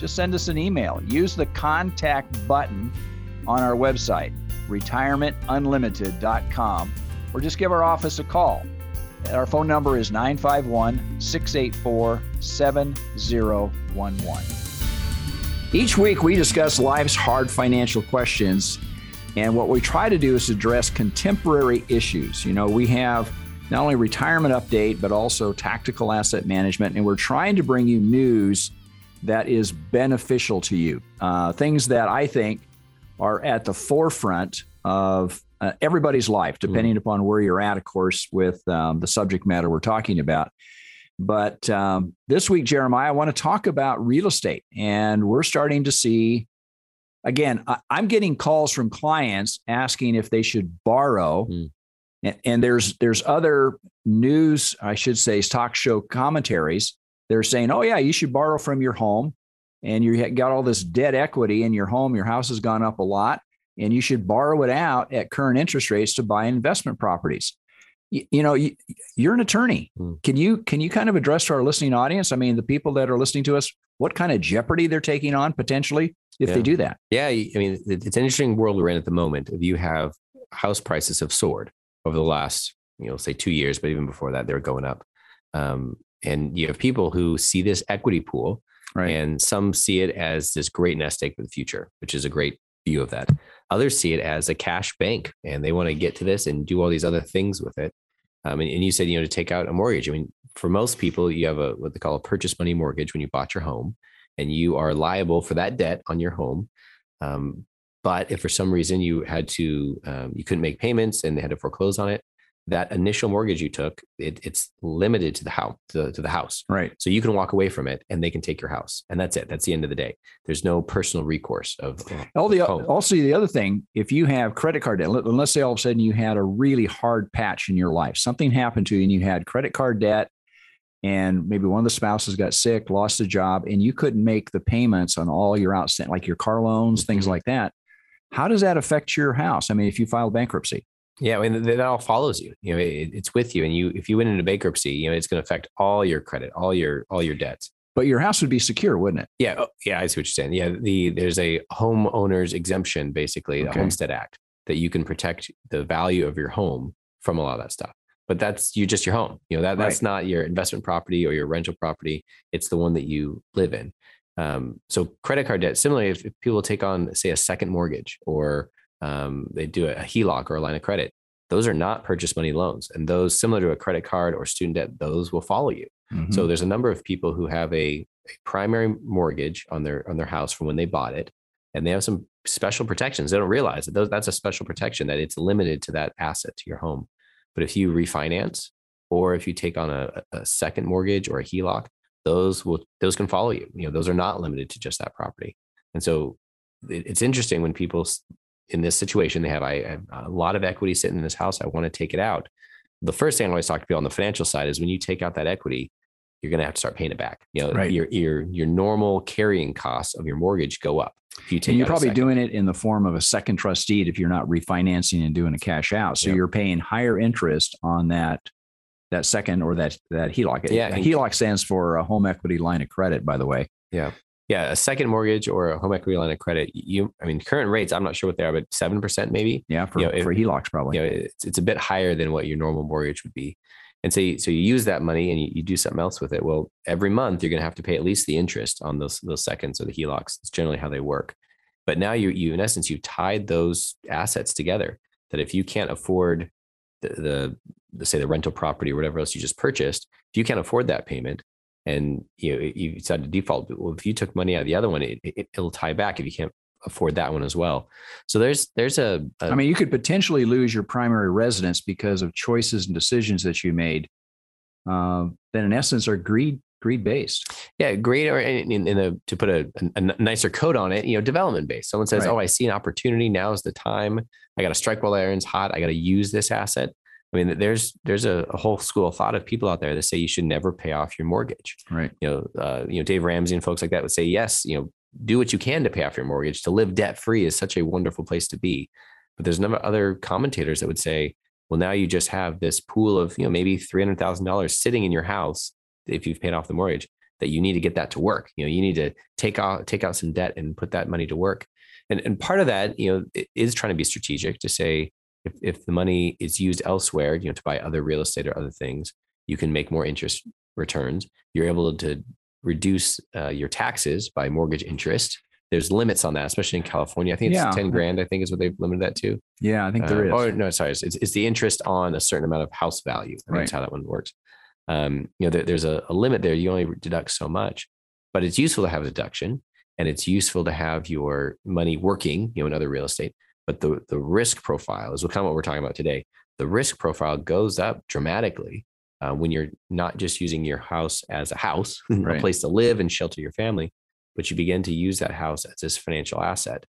just send us an email. Use the contact button on our website, retirementunlimited.com, or just give our office a call. Our phone number is 951 684 7011. Each week, we discuss life's hard financial questions. And what we try to do is address contemporary issues. You know, we have not only retirement update, but also tactical asset management. And we're trying to bring you news that is beneficial to you. Uh, things that I think are at the forefront of uh, everybody's life, mm-hmm. depending mm. upon where you're at, of course, with um, the subject matter we're talking about. But um, this week, Jeremiah, I want to talk about real estate. And we're starting to see, again, I, am getting calls from clients asking if they should borrow. Mm. And, and there's there's other news, I should say, talk show commentaries they're saying, oh, yeah, you should borrow from your home and you got all this debt equity in your home. Your house has gone up a lot and you should borrow it out at current interest rates to buy investment properties. You, you know, you, are an attorney. Hmm. Can you can you kind of address to our listening audience? I mean, the people that are listening to us, what kind of jeopardy they're taking on potentially if yeah. they do that? Yeah, I mean, it's an interesting world we're in at the moment. If you have house prices have soared over the last, you know, say two years, but even before that, they're going up. Um, and you have people who see this equity pool right. and some see it as this great nest egg for the future which is a great view of that. Others see it as a cash bank and they want to get to this and do all these other things with it. Um, and, and, you said you know to take out a mortgage. I mean for most people you have a what they call a purchase money mortgage when you bought your home and you are liable for that debt on your home. Um, but if for some reason you had to um, you couldn't make payments and they had to foreclose on it that initial mortgage you took, it, it's limited to the house, to, to, the house. Right. So you can walk away from it and they can take your house. And that's it. That's the end of the day. There's no personal recourse of all the home. also the other thing, if you have credit card debt, let's say all of a sudden you had a really hard patch in your life, something happened to you and you had credit card debt and maybe one of the spouses got sick, lost a job, and you couldn't make the payments on all your outstanding, like your car loans, things mm-hmm. like that. How does that affect your house? I mean, if you file bankruptcy, yeah, I mean that all follows you. You know, it, it's with you, and you if you went into bankruptcy, you know, it's going to affect all your credit, all your all your debts. But your house would be secure, wouldn't it? Yeah, oh, yeah, I see what you're saying. Yeah, the there's a homeowners exemption, basically, okay. the Homestead Act, that you can protect the value of your home from a lot of that stuff. But that's you just your home. You know that that's right. not your investment property or your rental property. It's the one that you live in. Um, so credit card debt. Similarly, if, if people take on say a second mortgage or um, they do a HELOC or a line of credit. Those are not purchase money loans. And those, similar to a credit card or student debt, those will follow you. Mm-hmm. So there's a number of people who have a, a primary mortgage on their on their house from when they bought it, and they have some special protections. They don't realize that those, that's a special protection that it's limited to that asset to your home. But if you refinance or if you take on a, a second mortgage or a HELOC, those will those can follow you. You know, those are not limited to just that property. And so it's interesting when people in this situation, they have, I, have a lot of equity sitting in this house. I want to take it out. The first thing I always talk to people on the financial side is when you take out that equity, you're going to have to start paying it back. You know, right. your your your normal carrying costs of your mortgage go up. If you take, and you're probably doing it in the form of a second trust deed if you're not refinancing and doing a cash out. So yep. you're paying higher interest on that that second or that that HELOC. Yeah, HELOC stands for a home equity line of credit, by the way. Yeah yeah, a second mortgage or a home equity line of credit, you, I mean, current rates, I'm not sure what they are, but 7% maybe. Yeah. For, you know, if, for HELOCs, probably. You know, it's, it's a bit higher than what your normal mortgage would be. And so, you, so you use that money and you, you do something else with it. Well, every month you're going to have to pay at least the interest on those, those seconds or the HELOCs. It's generally how they work. But now you, you, in essence, you've tied those assets together that if you can't afford the, the, the say the rental property or whatever else you just purchased, if you can't afford that payment, and you know you decide to default well if you took money out of the other one it, it, will tie back if you can't afford that one as well so there's there's a, a I mean you could potentially lose your primary residence because of choices and decisions that you made uh, that in essence are greed greed based. Yeah, greed, or in, in, in a, to put a, a, a, nicer code on it, you know, development based. Someone says, right. "Oh, I see an opportunity. Now is the time. I got to strike while the iron's hot. I got to use this asset." I mean, there's there's a, a, whole school of thought of people out there that say you should never pay off your mortgage. Right. You know, uh, you know, Dave Ramsey and folks like that would say, yes, you know, do what you can to pay off your mortgage. To live debt free is such a wonderful place to be. But there's number other commentators that would say, well, now you just have this pool of you know maybe three hundred thousand dollars sitting in your house if you've paid off the mortgage that you need to get that to work. You know, you need to take out take out some debt and put that money to work. And and part of that, you know, is trying to be strategic to say if if the money is used elsewhere, you know, to buy other real estate or other things, you can make more interest returns. You're able to reduce uh, your taxes by mortgage interest. There's limits on that, especially in California. I think it's yeah. 10 grand, I think is what they've limited that to. Yeah, I think there uh, is. Oh, no, sorry. It's, it's the interest on a certain amount of house value. Right. That's how that one works. Um, you know, there, there's a, a limit there. You only deduct so much, but it's useful to have a deduction and it's useful to have your money working, you know, in other real estate. But the, the risk profile is kind of what we're talking about today. The risk profile goes up dramatically uh, when you're not just using your house as a house, right. a place to live and shelter your family, but you begin to use that house as this financial asset.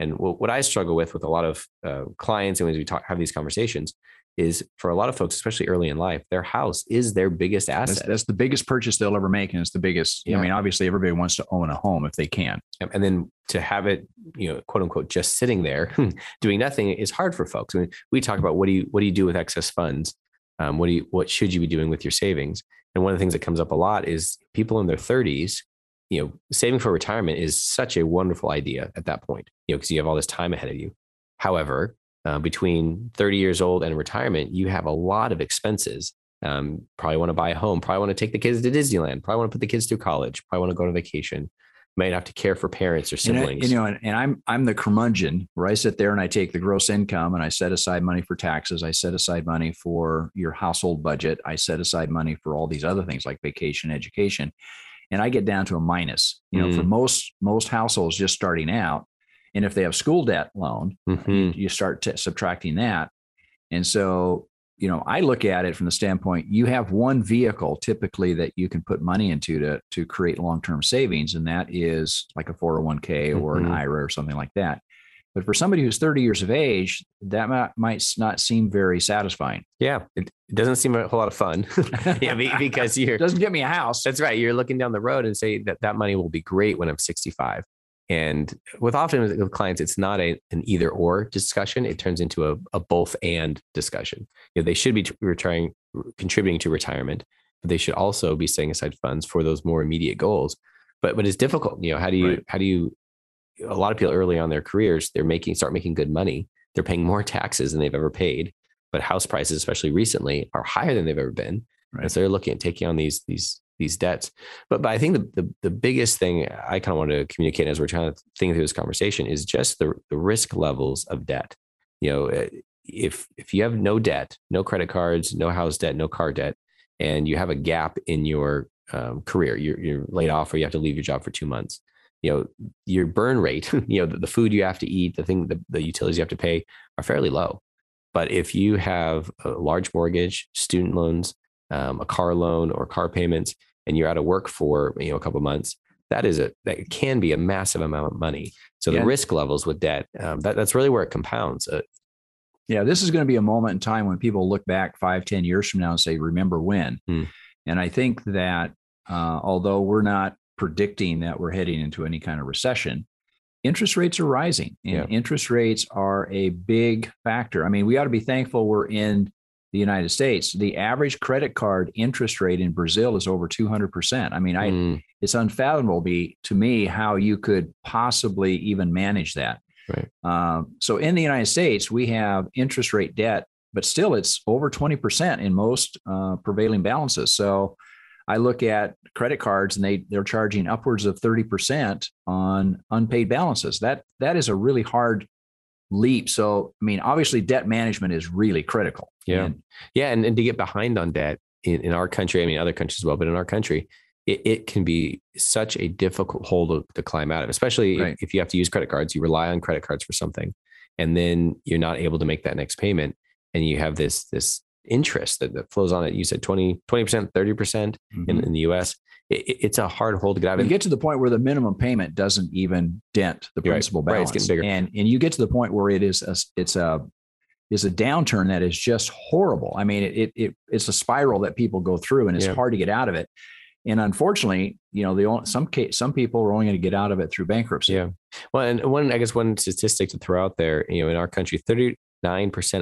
And what, what I struggle with with a lot of uh, clients and when we talk have these conversations is for a lot of folks, especially early in life, their house is their biggest asset. That's, that's the biggest purchase they'll ever make, and it's the biggest. Yeah. I mean, obviously, everybody wants to own a home if they can, and then to have it, you know, quote unquote, just sitting there doing nothing is hard for folks. I mean, we talk about what do you what do you do with excess funds, um, what do you what should you be doing with your savings? And one of the things that comes up a lot is people in their 30s, you know, saving for retirement is such a wonderful idea at that point, you know, because you have all this time ahead of you. However, uh, between 30 years old and retirement, you have a lot of expenses. Um, probably want to buy a home, probably want to take the kids to Disneyland, probably want to put the kids through college, probably want to go on vacation, might have to care for parents or siblings. And, you know, and, and, I'm I'm the curmudgeon where I sit there and I take the gross income and I set aside money for taxes. I set aside money for your household budget. I set aside money for all these other things like vacation, education, and I get down to a minus. You know, mm. for most most households just starting out, and if they have school debt loan, mm-hmm. you, start t- subtracting that. And so you know, I look at it from the standpoint you have one vehicle typically that you can put money into to to create long-term savings, and that is like a 401k mm-hmm. or an mm-hmm. IRA or something like that. But for somebody who's 30 years of age, that might, might not seem very satisfying. Yeah, it, it doesn't seem a whole lot of fun. yeah, because you're doesn't get me a house. That's right. You're looking down the road and say that that money will be great when I'm 65. And with often with clients, it's not a, an either or discussion. It turns into a, a both and discussion. You know, they should be retiring, contributing to retirement, but they should also be setting aside funds for those more immediate goals. But but it's difficult. You know, how do you right. how do you? A lot of people early on their careers, they're making start making good money. They're paying more taxes than they've ever paid, but house prices, especially recently, are higher than they've ever been. Right. And so they're looking at taking on these these these debts. But but I think the the, the biggest thing I kind of want to communicate as we're trying to think through this conversation is just the the risk levels of debt. You know, eh, if if you have no debt, no credit cards, no house debt, no car debt, and you have a gap in your um, career, you're, you're laid off or you have to leave your job for two months. You know, your burn rate, you know, the, the food you have to eat, the thing, the, the utilities you have to pay are fairly low. But if you have a large mortgage, student loans, um, a car loan or car payments, and you're out of work for you know a couple months, that is a that can be a massive amount of money. So yeah. the risk levels with debt, um, that, that's really where it compounds. Uh, yeah, this is going to be a moment in time when people look back five, ten years from now and say, "Remember when?" Hmm. And I think that uh, although we're not predicting that we're heading into any kind of recession, interest rates are rising, and yeah. interest rates are a big factor. I mean, we ought to be thankful we're in the United States, the average credit card interest rate in Brazil is over 200%. I mean, I mm. it's unfathomable be, to me how you could possibly even manage that. Right. Um, so in the United States, we have interest rate debt, but still it's over 20% in most uh, prevailing balances. So I look at credit cards and they they're charging upwards of 30% on unpaid balances. That that is a really hard leap. So, I mean, obviously, debt management is really critical. Yeah. And, yeah. And, and to get behind on debt in, in our country, I mean, other countries as well, but in our country, it, it can be such a difficult hole to, to climb out of, especially right. if, if you have to use credit cards, you rely on credit cards for something, and then you're not able to make that next payment. And you have this, this interest that, that flows on it. You said 20, 20%, 30% mm-hmm. in, in the US. It, it's a hard hole to get out of. You get to the point where the minimum payment doesn't even dent the principal right. balance, right, it's getting bigger. and and you get to the point where it is a, it's a is a downturn that is just horrible. I mean, it, it, it it's a spiral that people go through, and it's Yeah. hard to get out of it. And unfortunately, you know, the only, some case, some people are only going to get out of it through bankruptcy. Yeah. Well, and one, I guess one statistic to throw out there, you know, in our country, 39%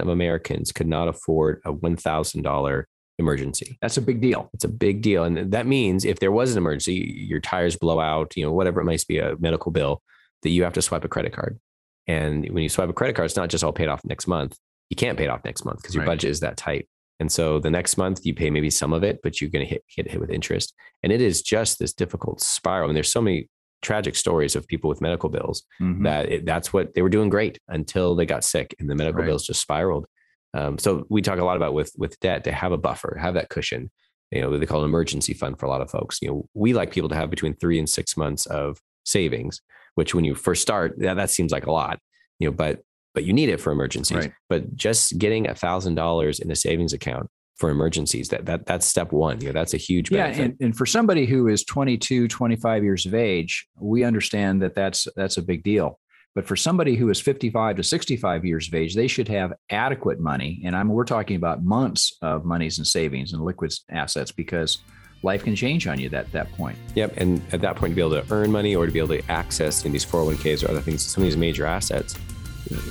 of Americans could not afford a $1,000 emergency. That's a big deal. It's a big deal. And that means if there was an emergency, your tires blow out, you know, whatever it might be, a medical bill, that you have to swipe a credit card. And when you swipe a credit card, it's not just all paid off next month. You can't pay it off next month because your Right. budget is that tight. And so the next month you pay maybe some of it, but you're going to hit, hit hit with interest. And it is just this difficult spiral. And there's so many tragic stories of people with medical bills Mhm. that it, that's what they were doing great until they got sick and the medical Right. bills just spiraled. Um, so we talk a lot about with with debt to have a buffer, have that cushion. You know, they call it an emergency fund for a lot of folks. You know, we like people to have between three and six months of savings, which when you first start, that, that seems like a lot. You know, but but you need it for emergencies. Right. But just getting a thousand dollars in a savings account for emergencies, that that that's step one. You know, that's a huge Yeah, benefit. and, and for somebody who is 22, 25 years of age, we understand that that's that's a big deal. But for somebody who is 55 to 65 years of age, they should have adequate money. And I'm we're talking about months of monies and savings and liquid assets because life can change on you at that point. Yep. And at that point, to be able to earn money or to be able to access in these 401ks or other things, some of these major assets,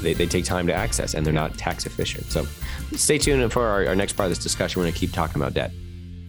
they, they take time to access and they're not tax efficient. So stay tuned for our, our next part of this discussion. We're going to keep talking about debt.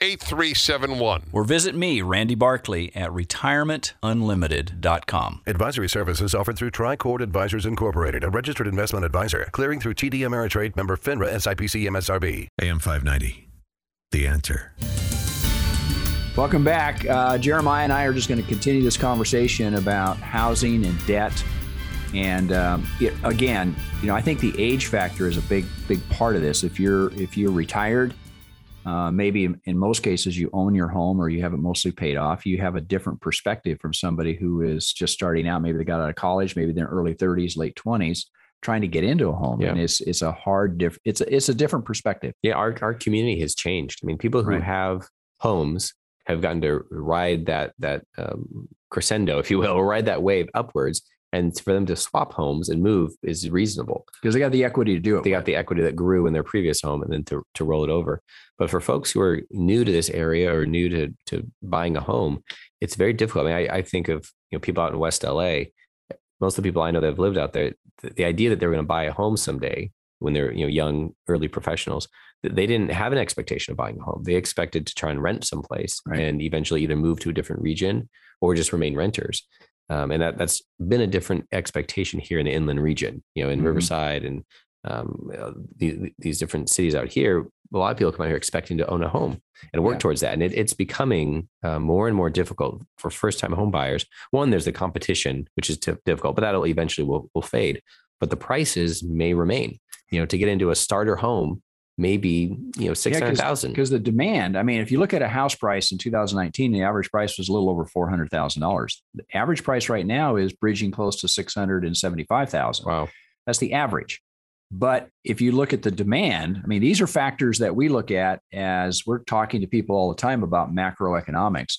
8371. Or visit me, Randy Barkley, at retirementunlimited.com. Advisory services offered through Tricord Advisors Incorporated, a registered investment advisor, clearing through TD Ameritrade member FINRA SIPC MSRB. AM 590. The answer. Welcome back. Uh, Jeremiah and I are just going to continue this conversation about housing and debt. And um, it, again, you know, I think the age factor is a big, big part of this. If you're if you're retired, uh, maybe in, in most cases you own your home or you have it mostly paid off. You have a different perspective from somebody who is just starting out. Maybe they got out of college, maybe they're early 30s, late 20s, trying to get into a home. Yeah. And it's it's a hard diff. It's a, it's a different perspective. Yeah, our, our community has changed. I mean, people who Right. have homes have gotten to ride that that um, crescendo, if you will, or ride that wave upwards. And for them to swap homes and move is reasonable. because they got the equity to do it. They got the equity that grew in their previous home and then to, to roll it over. But for folks who are new to this area or new to, to buying a home, it's very difficult. I mean, I, I think of you know people out in West LA. Most of the people I know that have lived out there, the, the idea that they were going to buy a home someday when they're you know young early professionals, th- they didn't have an expectation of buying a home. They expected to try and rent someplace Right. and eventually either move to a different region or just remain renters. Um, and that that's been a different expectation here in the inland region, you know, in Mhm. Riverside and um, uh, these, these different cities out here. A lot of people come out here expecting to own a home and work Yeah. towards that, and it, it's becoming uh, more and more difficult for first-time home buyers. One, there's the competition, which is t- difficult, but that'll eventually will will fade. But the prices may remain. You know, to get into a starter home, maybe you know six hundred thousand. because the demand. I mean, if you look at a house price in 2019, the average price was a little over four hundred thousand dollars. The average price right now is bridging close to six hundred and seventy-five thousand. Wow. That's the average. But if you look at the demand, I mean, these are factors that we look at as we're talking to people all the time about macroeconomics.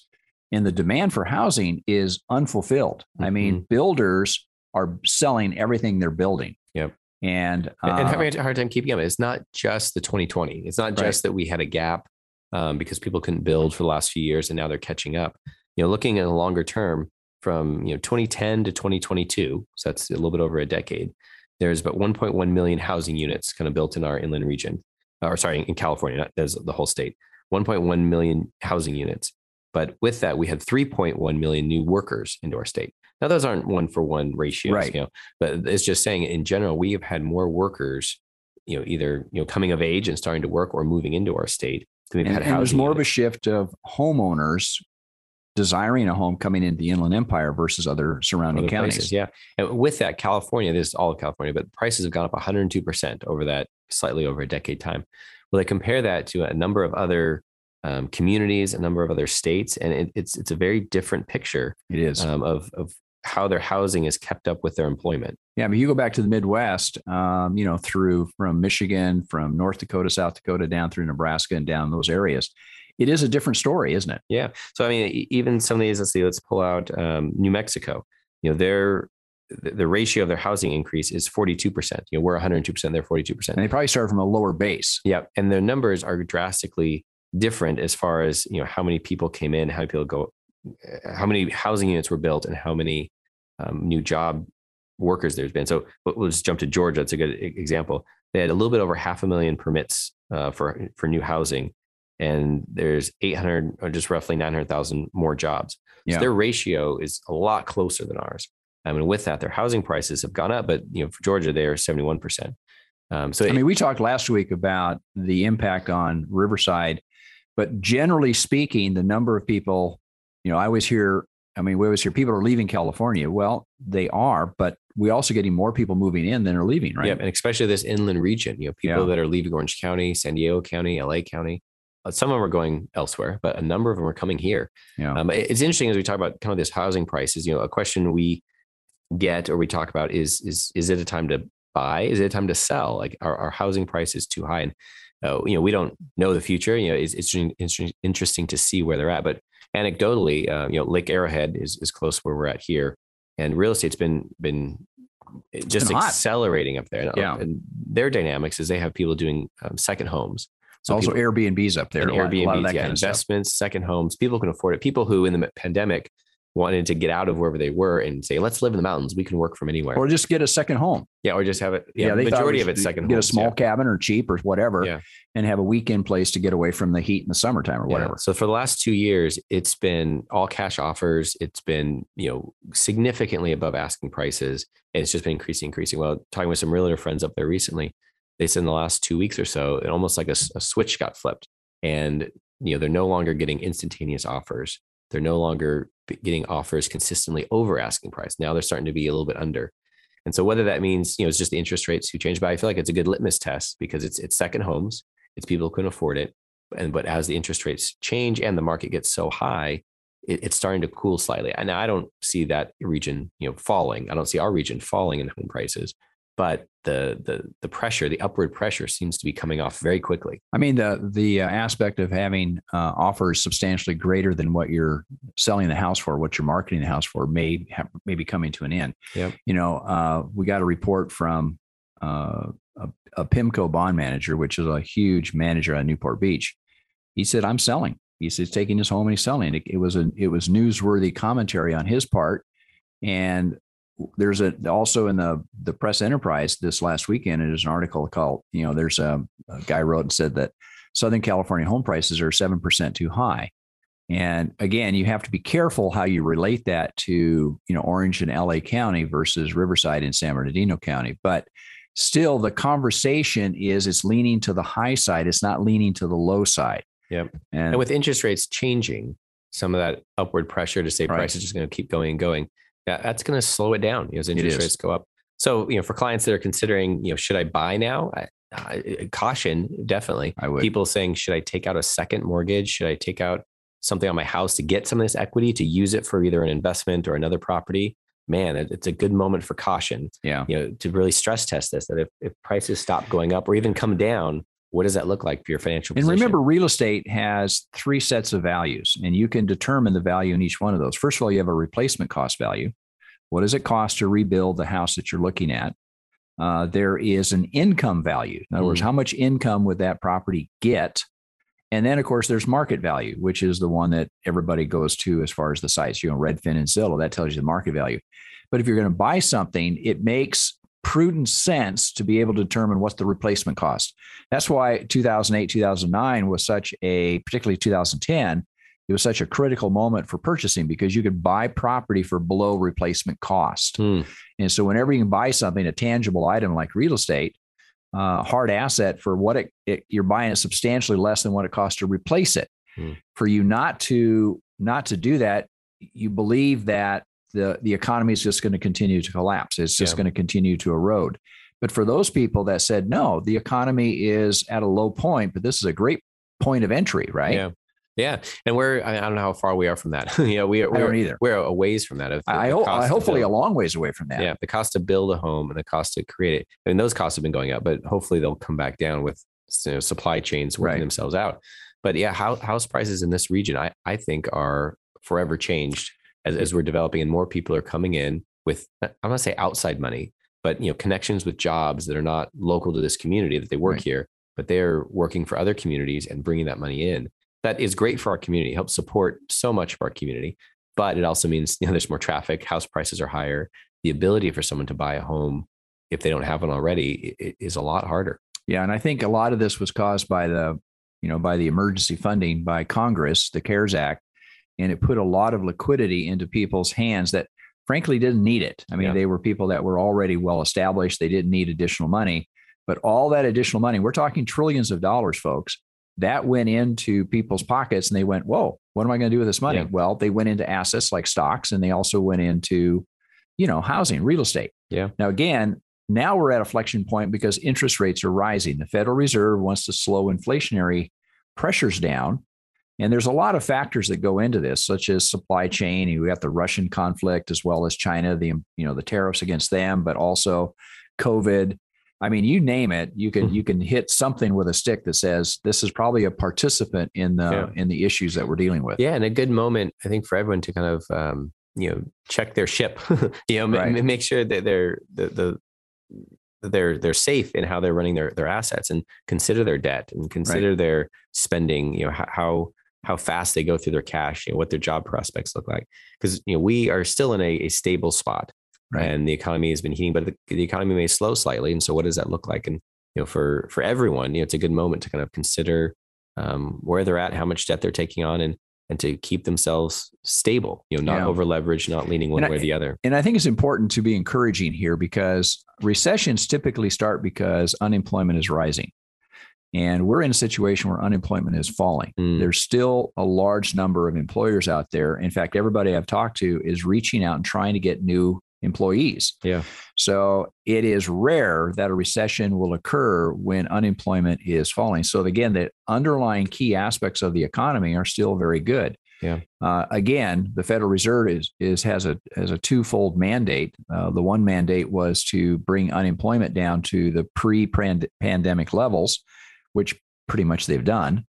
And the demand for housing is unfulfilled. I mean, mm-hmm. builders are selling everything they're building. Yep. And, and uh, having a hard time keeping up. It's not just the 2020. It's not Right. just that we had a gap um, because people couldn't build for the last few years and now they're catching up. You know, looking at a longer term from you know 2010 to 2022, so that's a little bit over a decade. There's about 1.1 million housing units kind of built in our inland region, or sorry, in California, not as the whole state. 1.1 million housing units. But with that, we had 3.1 million new workers into our state. Now, those aren't one for one ratios, Right. you know, but it's just saying in general, we have had more workers, you know, either you know coming of age and starting to work or moving into our state. than we've And, had and there's more of a shift of homeowners desiring a home coming into the Inland Empire versus other surrounding other counties. places. Yeah. And with that, California, this is all of California, but prices have gone up 102% over that slightly over a decade time. Well, they compare that to a number of other um, communities, a number of other states, and it, it's it's a very different picture It is. um, of of how their housing is kept up with their employment. Yeah, but you go back to the Midwest, um, you know, through from Michigan, from North Dakota, South Dakota, down through Nebraska and down those areas. It is a different story, isn't it? Yeah. So I mean, even some of these, let's see, let's pull out um, New Mexico. You know, their the ratio of their housing increase is 42%. You know, we're 102%, they're 42%. And they probably start from a lower base. Yeah, and their numbers are drastically different as far as you know how many people came in, how many people go, uh, how many housing units were built, and how many um, new job workers there's been. So we'll jump to Georgia. It's a good example. They had a little bit over half a million permits uh, for for new housing, and there's 800 or just roughly 900,000 more jobs. Yeah. So their ratio is a lot closer than ours. I mean, with that, their housing prices have gone up, but you know, for Georgia, they are 71 percent. Um, so I mean, we talked last week about the impact on Riverside, but generally speaking, the number of people, you know, I always hear, I mean, we always hear people are leaving California. Well, they are, but we also getting more people moving in than are leaving, right? Yep, and especially this inland region. You know, people Yeah. that are leaving Orange County, San Diego County, LA County. Uh, Some of them are going elsewhere, but a number of them are coming here. Yeah. Um, it's interesting as we talk about kind of this housing prices. You know, a question we get or we talk about is is is it a time to buy? Is it a time to sell? Like, are, are housing prices too high? And uh, you know, we don't know the future. You know, it's, it's interesting, interesting to see where they're at. But anecdotally, uh, you know, Lake Arrowhead is is close where we're at here, and real estate's been been just been accelerating up there. And, Yeah. and their dynamics is they have people doing um, second homes. So also people- Airbnbs up there. and a lot- Airbnb, lot yeah, kind of stuff. investments, second homes. People can afford it. People who in the pandemic wanted to get out of wherever they were and say, let's live in the mountains. We can work from anywhere. Or just get a second home. yeah, or just have it. Yeah, they the majority of it's second Get homes. a small yeah. cabin or cheap or whatever, Yeah. and have a weekend place to get away from the heat in the summertime or Yeah. whatever. So for the last two years, it's been all cash offers. It's been you know significantly above asking prices, and it's just been increasing, increasing. Well, talking with some realtor friends up there recently, they said in the last two weeks or so, it almost like a switch got flipped, and you know they're no longer getting instantaneous offers. They're no longer getting offers consistently over asking price. Now they're starting to be a little bit under. And so whether that means, you know, it's just the interest rates who change, but I feel like it's a good litmus test because it's it's second homes, it's people who can afford it. And but as the interest rates change and the market gets so high, it, it's starting to cool slightly. And I don't see that region, you know, falling. I don't see our region falling in home prices, but the the the pressure, the upward pressure seems to be coming off very quickly. I mean, the the uh, aspect of having uh, offers substantially greater than what you're selling the house for, what you're marketing the house for, may have, may be coming to an end. Yep. You know, uh, we got a report from uh, a, a PIMCO bond manager, which is a huge manager at Newport Beach. He said, "I'm selling." He said, he's taking his home and he's selling. It, it was a it was newsworthy commentary on his part, and there's a also in the the press enterprise this last weekend there's an article called you know there's a, a guy wrote and said that southern california home prices are 7% too high and again you have to be careful how you relate that to you know orange and la county versus riverside and san bernardino county but still the conversation is it's leaning to the high side it's not leaning to the low side Yep. and, And with interest rates changing, some of that upward pressure to say Right. prices just going to keep going and going, that, that's going to slow it down you know, as interest rates go up. So, you know, for clients that are considering, you know, should I buy now? I, I, eh, caution, definitely. i would People saying, should I take out a second mortgage? Should I take out something on my house to get some of this equity to use it for either an investment or another property? Man, it- it's a good moment for caution. yeah You know, to really stress test this. That if, if prices stop going up or even come down, what does that look like for your financial? And remember, real estate has three sets of values, and you can determine the value in each one of those. First of all, you have a replacement cost value. What does it cost to rebuild the house that you're looking at? Uh, there is an income value. In other words, Mm. how much income would that property get? And then, of course, there's market value, which is the one that everybody goes to as far as the sites. You know, Redfin and Zillow, that tells you the market value. But if you're going to buy something, it makes prudent sense to be able to determine what's the replacement cost. That's why 2008, 2009 was such a, particularly 2010, it was such a critical moment for purchasing because you could buy property for below replacement cost. Hmm. And so whenever you can buy something, a tangible item like real estate, uh, hard asset for what it, it, you're buying it substantially less than what it costs to replace it. Hmm. For you not to not to do that, you believe that the the economy is just going to continue to collapse. It's just Yeah. going to continue to erode. But for those people that said no, the economy is at a low point, but this is a great point of entry, right? Yeah. Yeah. And we're, I I don't know how far we are from that. you know, we, don't we're, either. we're a ways from that. The- I, the hope cost I hopefully a long ways away from that. Yeah. The cost to build a home and the cost to create it. I mean, those costs have been going up, but hopefully they'll come back down with you know, supply chains working Right. themselves out. But yeah, how, house prices in this region, I, I think are forever changed as, as we're developing and more people are coming in with, I'm going to say outside money, but you know, connections with jobs that are not local to this community that they work Right. here, but they're working for other communities and bringing that money in. That is great for our community, helps support so much of our community. But it also means you know there's more traffic, house prices are higher. The ability for someone to buy a home if they don't have one already is a lot harder. Yeah, and I think a lot of this was caused by the, you know, by the emergency funding by Congress, the CARES Act, and it put a lot of liquidity into people's hands that frankly didn't need it. I mean, Yeah. they were people that were already well established, they didn't need additional money, but all that additional money, we're talking trillions of dollars, folks, that went into people's pockets and they went, "Whoa, what am I going to do with this money?" Yeah. Well, they went into assets like stocks and they also went into, you know, housing, real estate. Yeah. Now again, now we're at a flexion point because interest rates are rising. The Federal Reserve wants to slow inflationary pressures down. And there's a lot of factors that go into this, such as supply chain. You got the Russian conflict as well as China, the you know the tariffs against them, but also COVID. I mean, you name it, you can you can hit something with a stick that says this is probably a participant in the Yeah. in the issues that we're dealing with. Yeah, and a good moment I think for everyone to kind of um, you know check their ship. you know, Right. ma- make sure that they're the, the they're they're safe in how they're running their their assets and consider their debt and consider their spending. You know how. how fast they go through their cash, you know, what their job prospects look like. Because you know, we are still in a, a stable spot Right. and the economy has been heating, but the, the economy may slow slightly. And so what does that look like? And you know, for for everyone, you know, it's a good moment to kind of consider um, where they're at, how much debt they're taking on, and and to keep themselves stable, you know, not Yeah. over leveraged, not leaning one And I- way or the other. And I think it's important to be encouraging here because recessions typically start because unemployment is rising. And we're in a situation where unemployment is falling. Mm. There's still a large number of employers out there. In fact, everybody I've talked to is reaching out and trying to get new employees. Yeah. So it is rare that a recession will occur when unemployment is falling. So again, the underlying key aspects of the economy are still very good. Yeah. Uh, again, the Federal Reserve is is has a has a twofold mandate. Uh, the one mandate was to bring unemployment down to the pre-pandemic levels, which pretty much they've done.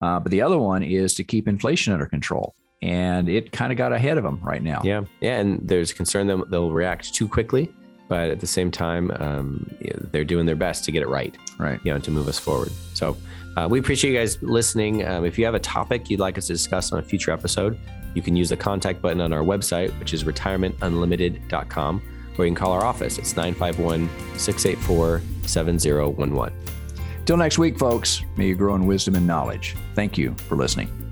Uh, but the other one is to keep inflation under control, and it kind of got ahead of them right now. Yeah, yeah, and there's concern that they'll react too quickly, but at the same time, um, they're doing their best to get it right. Right. you know, to move us forward. So uh, we appreciate you guys listening. Um, if you have a topic you'd like us to discuss on a future episode, you can use the contact button on our website, which is retirementunlimited.com, or you can call our office. It's 951 684 7011. Till next week, folks, may you grow in wisdom and knowledge. Thank you for listening.